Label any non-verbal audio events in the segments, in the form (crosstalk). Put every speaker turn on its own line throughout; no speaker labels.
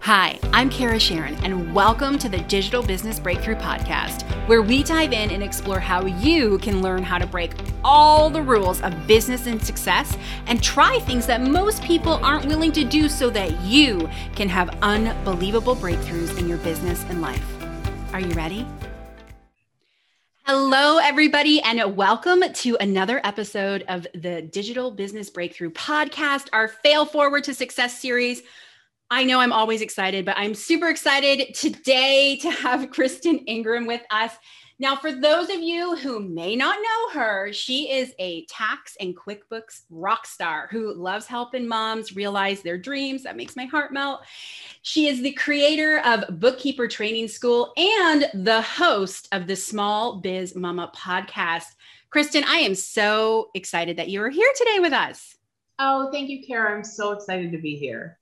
Hi, I'm Kara Sharon, and welcome to the Digital Business Breakthrough Podcast, where we dive in and explore how you can learn how to break all the rules of business and success and try things that most people aren't willing to do so that you can have unbelievable breakthroughs in your business and life. Are you ready? Hello, everybody, and welcome to another episode of the Digital Business Breakthrough Podcast, our Fail Forward to Success series. I know I'm always excited, but I'm super excited today to have (laughs) Kristen Ingram with us. Now, for those of you who may not know her, she is a tax and QuickBooks rock star who loves helping moms realize their dreams. That makes my heart melt. She is the creator of Bookkeeper Training School and the host of the Small Biz Mama podcast. Kristen, I am so excited that you are here today with us.
Oh, thank you, Kara. I'm so excited to be here.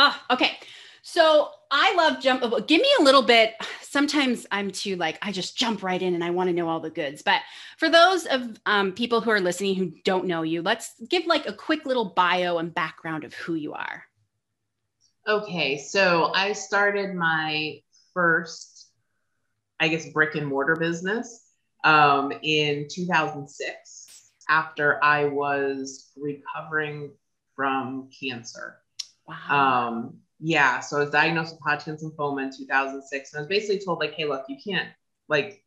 Ah, okay. So I love jump. Give me a little bit. Sometimes I'm too like I just jump right in and I want to know all the goods. But for those of um, people who are listening who don't know you, let's give like a quick little bio and background of who you are.
Okay, so I started my first, I guess, brick and mortar business um, in 2006 after I was recovering from cancer. Wow. Um, yeah, so I was diagnosed with Hodgkin's lymphoma in 2006, and I was basically told like, hey, look, you can't like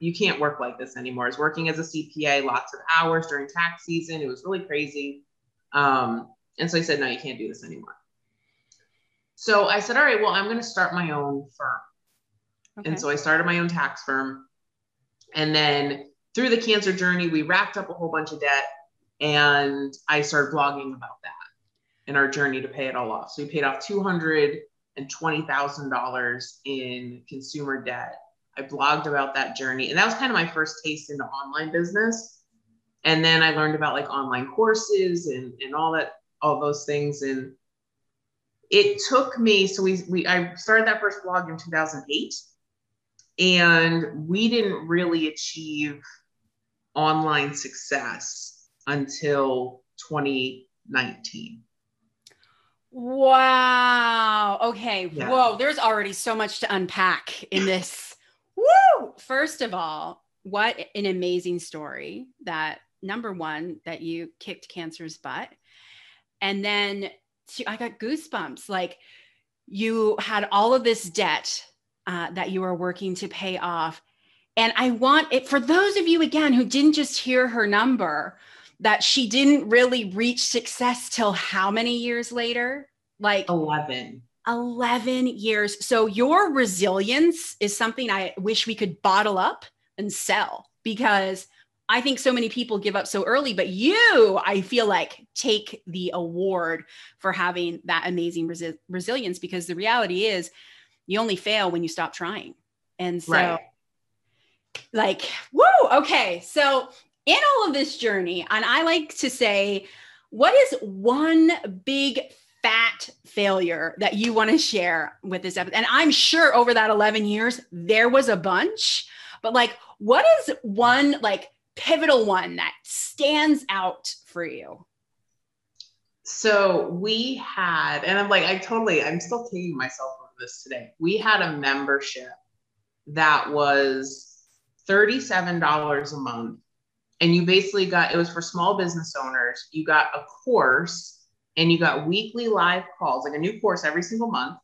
you can't work like this anymore. I was working as a CPA, lots of hours during tax season. It was really crazy. Um, and so I said, no, you can't do this anymore. So I said, all right, well, I'm going to start my own firm. Okay. And so I started my own tax firm. And then through the cancer journey, we racked up a whole bunch of debt and I started blogging about that in our journey to pay it all off. So we paid off $220,000 in consumer debt. I blogged about that journey. And that was kind of my first taste into online business. And then I learned about like online courses and, and all that, all those things. And it took me, so we, we, I started that first blog in 2008 and we didn't really achieve online success until 2019.
Wow. Okay. Yeah. Whoa. There's already so much to unpack in (laughs) this. Woo. First of all, what an amazing story that number one, that you kicked cancer's butt. And then I got goosebumps. Like you had all of this debt uh, that you were working to pay off. And I want it for those of you again who didn't just hear her number, that she didn't really reach success till how many years later? Like
11.
11 years. So your resilience is something I wish we could bottle up and sell because I think so many people give up so early, but you, I feel like, take the award for having that amazing resi- resilience because the reality is you only fail when you stop trying. And so, right. like, woo, okay. So, in all of this journey, and I like to say, what is one big fat failure that you want to share with this episode? And I'm sure over that 11 years, there was a bunch, but like, what is one like pivotal one that stands out for you?
So we had, and I'm like, I totally, I'm still taking myself over this today. We had a membership that was $37 a month and you basically got it was for small business owners. You got a course and you got weekly live calls like a new course every single month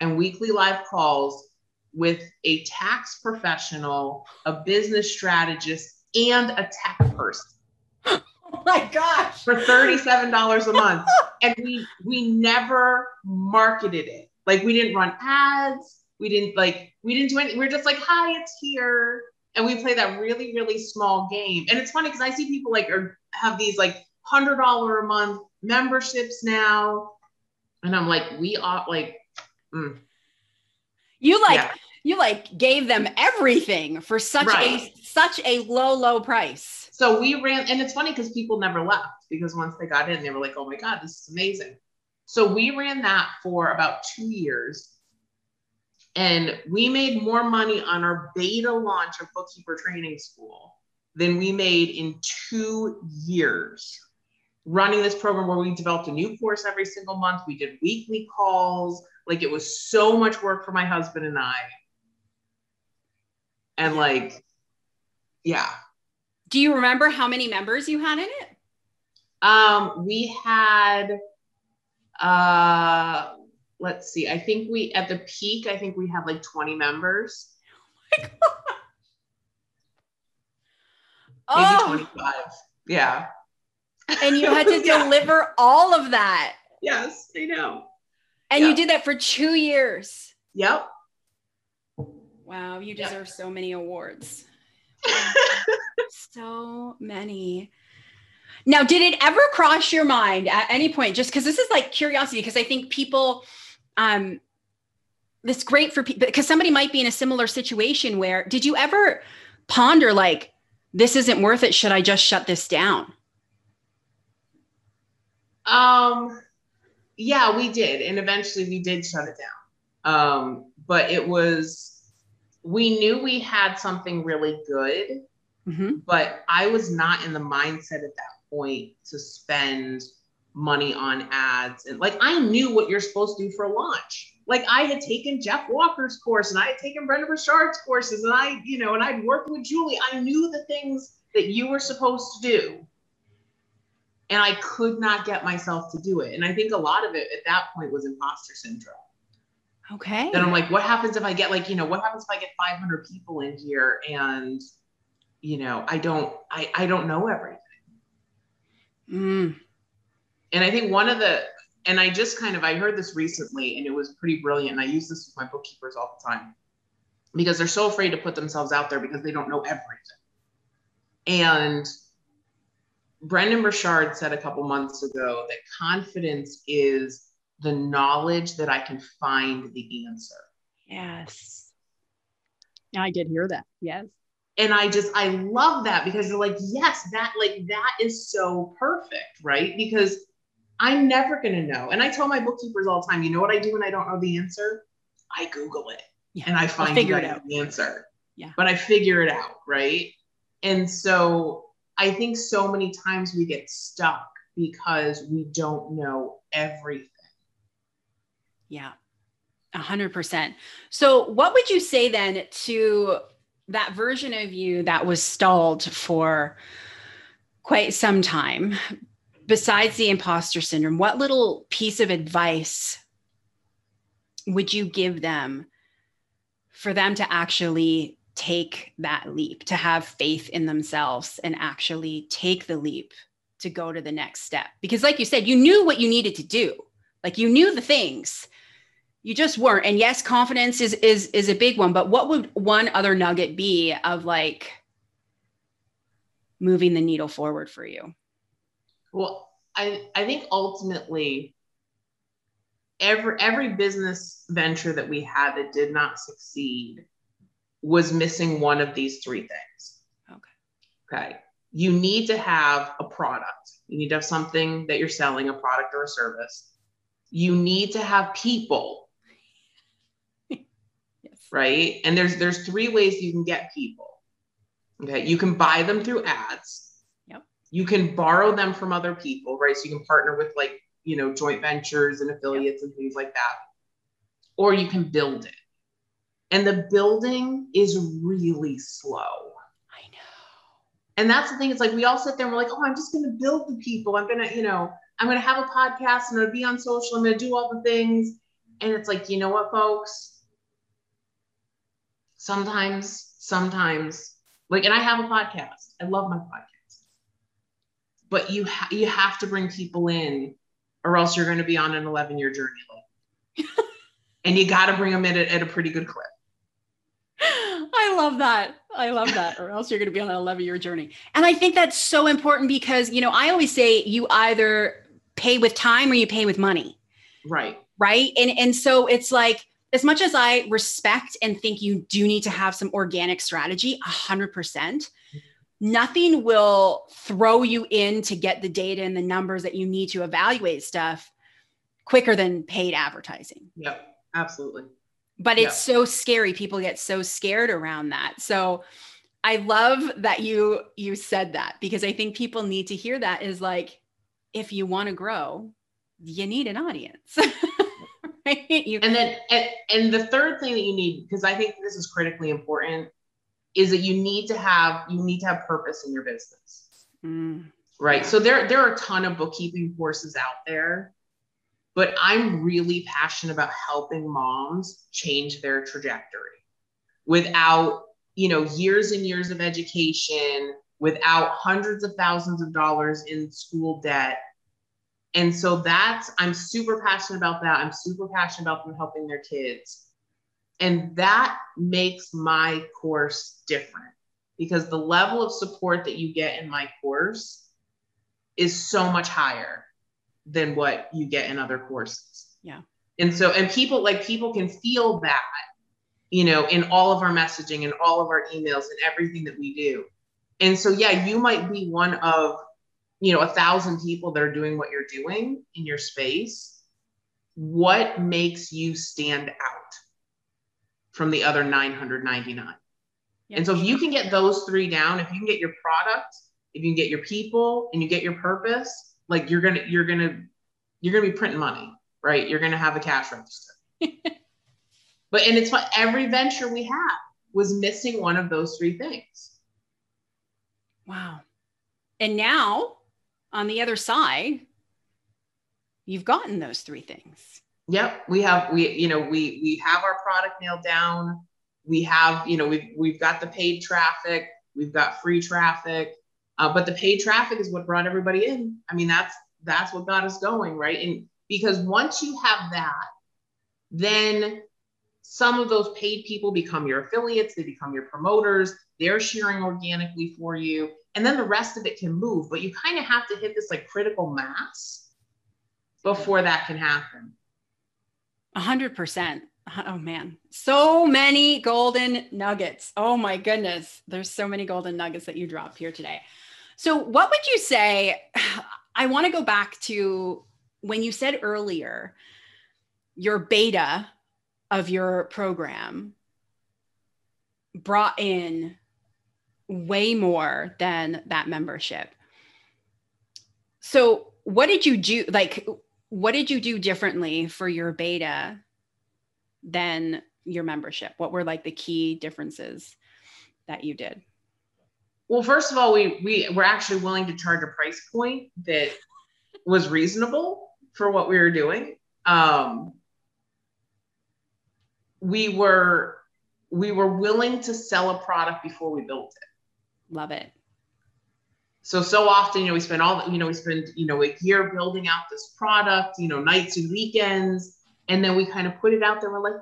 and weekly live calls with a tax professional a business strategist and a tech person (laughs)
oh my gosh.
for $37 a month. (laughs) And we we never marketed it. Like we didn't run ads. We didn't like we didn't do anything we we're just like hi it's here and we play that really really small game and it's funny because i see people like are have these like hundred dollar a month memberships now and i'm like we are like mm.
you like yeah. you like gave them everything for such right. a such a low low price
so we ran and it's funny because people never left because once they got in they were like oh my god this is amazing so we ran that for about two years and we made more money on our beta launch of Bookkeeper Training School than we made in two years running this program where we developed a new course every single month. We did weekly calls. Like it was so much work for my husband and I. And like, yeah.
Do you remember how many members you had in it?
Um, we had uh let's see, I think we at the peak, I think we had like 20 members. Oh (laughs) my Maybe oh. 25. Yeah.
And you had to (laughs) yeah. deliver all of that.
Yes, I know.
And yep. you did that for two years.
Yep.
Wow, you deserve yep. so many awards. (laughs) so many. Now, did it ever cross your mind at any point? Just because this is like curiosity, because I think people, um, this great for people because somebody might be in a similar situation where did you ever ponder like this isn't worth it? Should I just shut this down?
Um, yeah, we did, and eventually we did shut it down. Um, but it was we knew we had something really good, mm-hmm. but I was not in the mindset at that point to spend money on ads and like I knew what you're supposed to do for launch. Like I had taken Jeff Walker's course and I had taken Brendon Burchard's courses and I, you know, and I'd worked with Julie. I knew the things that you were supposed to do. And I could not get myself to do it. And I think a lot of it at that point was imposter syndrome.
Okay.
Then I'm like, what happens if I get like, you know, what happens if I get 500 people in here and, you know, I don't, I, I don't know everything.
Mm.
And I think one of the, and I just kind of, I heard this recently and it was pretty brilliant. And I use this with my bookkeepers all the time because they're so afraid to put themselves out there because they don't know everything. And Brendon Burchard said a couple months ago that confidence is the knowledge that I can find the answer.
Yes. I did hear that. Yes
and I just I love that because they're like, yes, that like that is so perfect, right? Because I'm never gonna know. And I tell my bookkeepers all the time, you know what I do when I don't know the answer? I Google it yeah. and I find
figure it out.
the answer.
Yeah.
But I figure it out, right? And so I think so many times we get stuck because we don't know everything.
Yeah. A hundred percent. So what would you say then to that version of you that was stalled for quite some time, besides the imposter syndrome, what little piece of advice would you give them for them to actually take that leap, to have faith in themselves and actually take the leap to go to the next step? Because, like you said, you knew what you needed to do, like you knew the things. You just weren't. And yes confidence is is is a big one but what would one other nugget be of like moving the needle forward for you
well i i think ultimately every every business venture that we had that did not succeed was missing one of these three things
okay
okay you need to have a product you need to have something that you're selling a product or a service you need to have people (laughs) yes. right? And there's there's three ways you can get people. Okay, you can buy them through ads. You can borrow them from other people, right? So you can partner with like you know joint ventures and affiliates and things like that, or you can build it. And the building is really slow.
I know.
And that's the thing. It's like we all sit there and we're like, oh, I'm just going to build the people. I'm going to, you know, I'm going to have a podcast. I'm going to be on social. I'm going to do all the things. And it's like, you know what, folks? sometimes, sometimes, like, and I have a podcast. I love my podcast. But you ha- you have to bring people in, or else you're going to be on an 11 year journey. like (laughs) and you got to bring them in at, at a pretty good clip.
I love that. I love that. Or else you're going to be on an 11 year journey. And I think that's so important because, you know, I always say you either pay with time or you pay with money.
Right.
Right. And, and so it's like, as much as I respect and think you do need to have some organic strategy, 100%, nothing will throw you in to get the data and the numbers that you need to evaluate stuff quicker than paid advertising.
Yep, absolutely.
But it's so scary. People get so scared around that. So I love that you you said that because I think people need to hear that is like if you want to grow, you need an audience. (laughs)
right? You- and then, and, and the third thing that you need, because I think this is critically important, is that you need to have you need to have purpose in your business. Mm. Right. So there there are a ton of bookkeeping courses out there, but I'm really passionate about helping moms change their trajectory without, you know, years and years of education, without hundreds of thousands of dollars in school debt. And so that's I'm super passionate about that. I'm super passionate about them helping their kids. And that makes my course different because the level of support that you get in my course is so much higher than what you get in other courses.
Yeah.
And so, and people like people can feel that, you know, in all of our messaging and all of our emails and everything that we do. And so, yeah, you might be one of, you know, a thousand people that are doing what you're doing in your space. What makes you stand out? From the other 999. Yeah. And so if you can get those three down, if you can get your product, if you can get your people and you get your purpose, like you're gonna you're gonna you're gonna be printing money, right? You're gonna have a cash register. (laughs) but and it's what every venture we had was missing one of those three things.
Wow. And now on the other side, you've gotten those three things.
Yep, we have we you know we we have our product nailed down. We have you know we've we've got the paid traffic, we've got free traffic, uh, but the paid traffic is what brought everybody in. I mean that's that's what got us going, right? And because once you have that, then some of those paid people become your affiliates, they become your promoters, they're sharing organically for you, and then the rest of it can move. But you kind of have to hit this like critical mass before that can happen.
A hundred percent. Oh man, so many golden nuggets. Oh my goodness. There's so many golden nuggets that you dropped here today. So, what would you say? (sighs) I want to go back to when you said earlier your beta of your program brought in way more than that membership. So, what did you do? Like, what did you do differently for your beta than your membership? What were like the key differences that you did?
Well, first of all, we we were actually willing to charge a price point that was reasonable for what we were doing. Um, we were we were willing to sell a product before we built it.
Love it
so so often you know we spend all you know we spend you know a year building out this product you know nights and weekends and then we kind of put it out there. We're like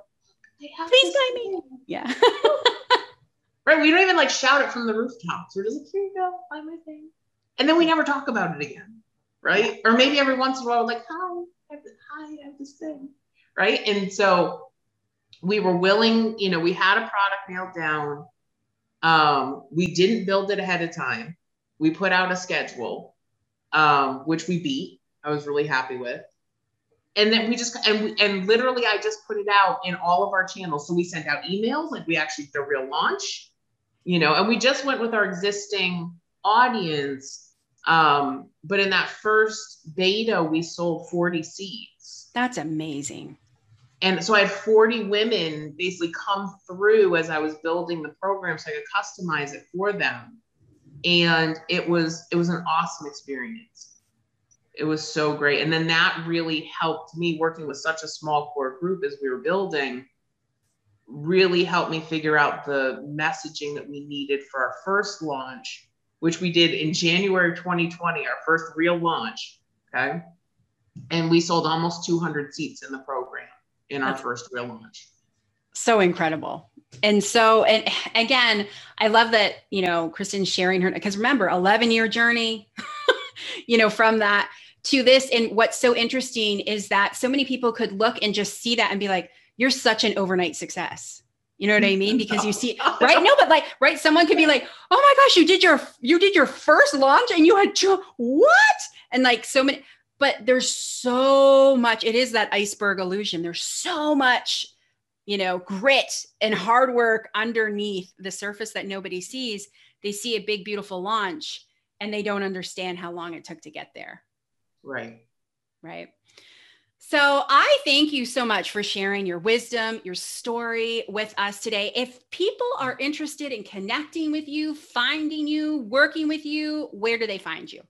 please buy me. yeah. (laughs)
Right? We don't even like shout it from the rooftops. We're just like here you go. Buy my thing. And then we never talk about it again. Right? Or maybe every once in a while we're like hi I have, hi I have this thing. Right? And so we were willing you know we had a product nailed down. Um, we didn't build it ahead of time we put out a schedule, um, which we beat. I was really happy with. And then we just and we, and literally I just put it out in all of our channels. So we sent out emails, like we actually did a real launch, you know, and we just went with our existing audience. Um, but in that first beta, we sold 40 seats.
That's amazing.
And so I had 40 women basically come through as I was building the program so I could customize it for them and it was it was an awesome experience. It was so great. And then that really helped me working with such a small core group as we were building really helped me figure out the messaging that we needed for our first launch which we did in january 2020 our first real launch okay? And we sold almost 200 seats in the program in our That's first real launch.
So incredible and so and again i love that you know kristen's sharing her because remember 11 year journey (laughs) you know from that to this. And what's so interesting is that so many people could look and just see that and be like you're such an overnight success. You know what i mean? Because you see (laughs) right? No but like right? Someone could be like oh my gosh you did your you did your first launch and you had what? And like so many but there's so much it is that iceberg illusion. There's so much you know, grit and hard work underneath the surface that nobody sees. They see a big, beautiful launch and they don't understand how long it took to get there.
Right.
Right. So I thank you so much for sharing your wisdom, your story with us today. If people are interested in connecting with you, finding you, working with you, where do they find you?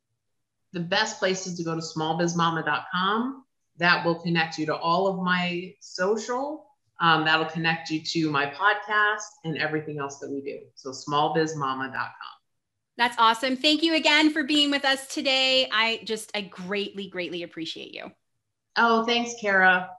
The best place is to go to smallbizmama.com. That will connect you to all of my social. Um, that'll connect you to my podcast and everything else that we do. So smallbizmama.com.
That's awesome. Thank you again for being with us today. I just, I greatly, greatly appreciate you.
Oh, thanks, Kara.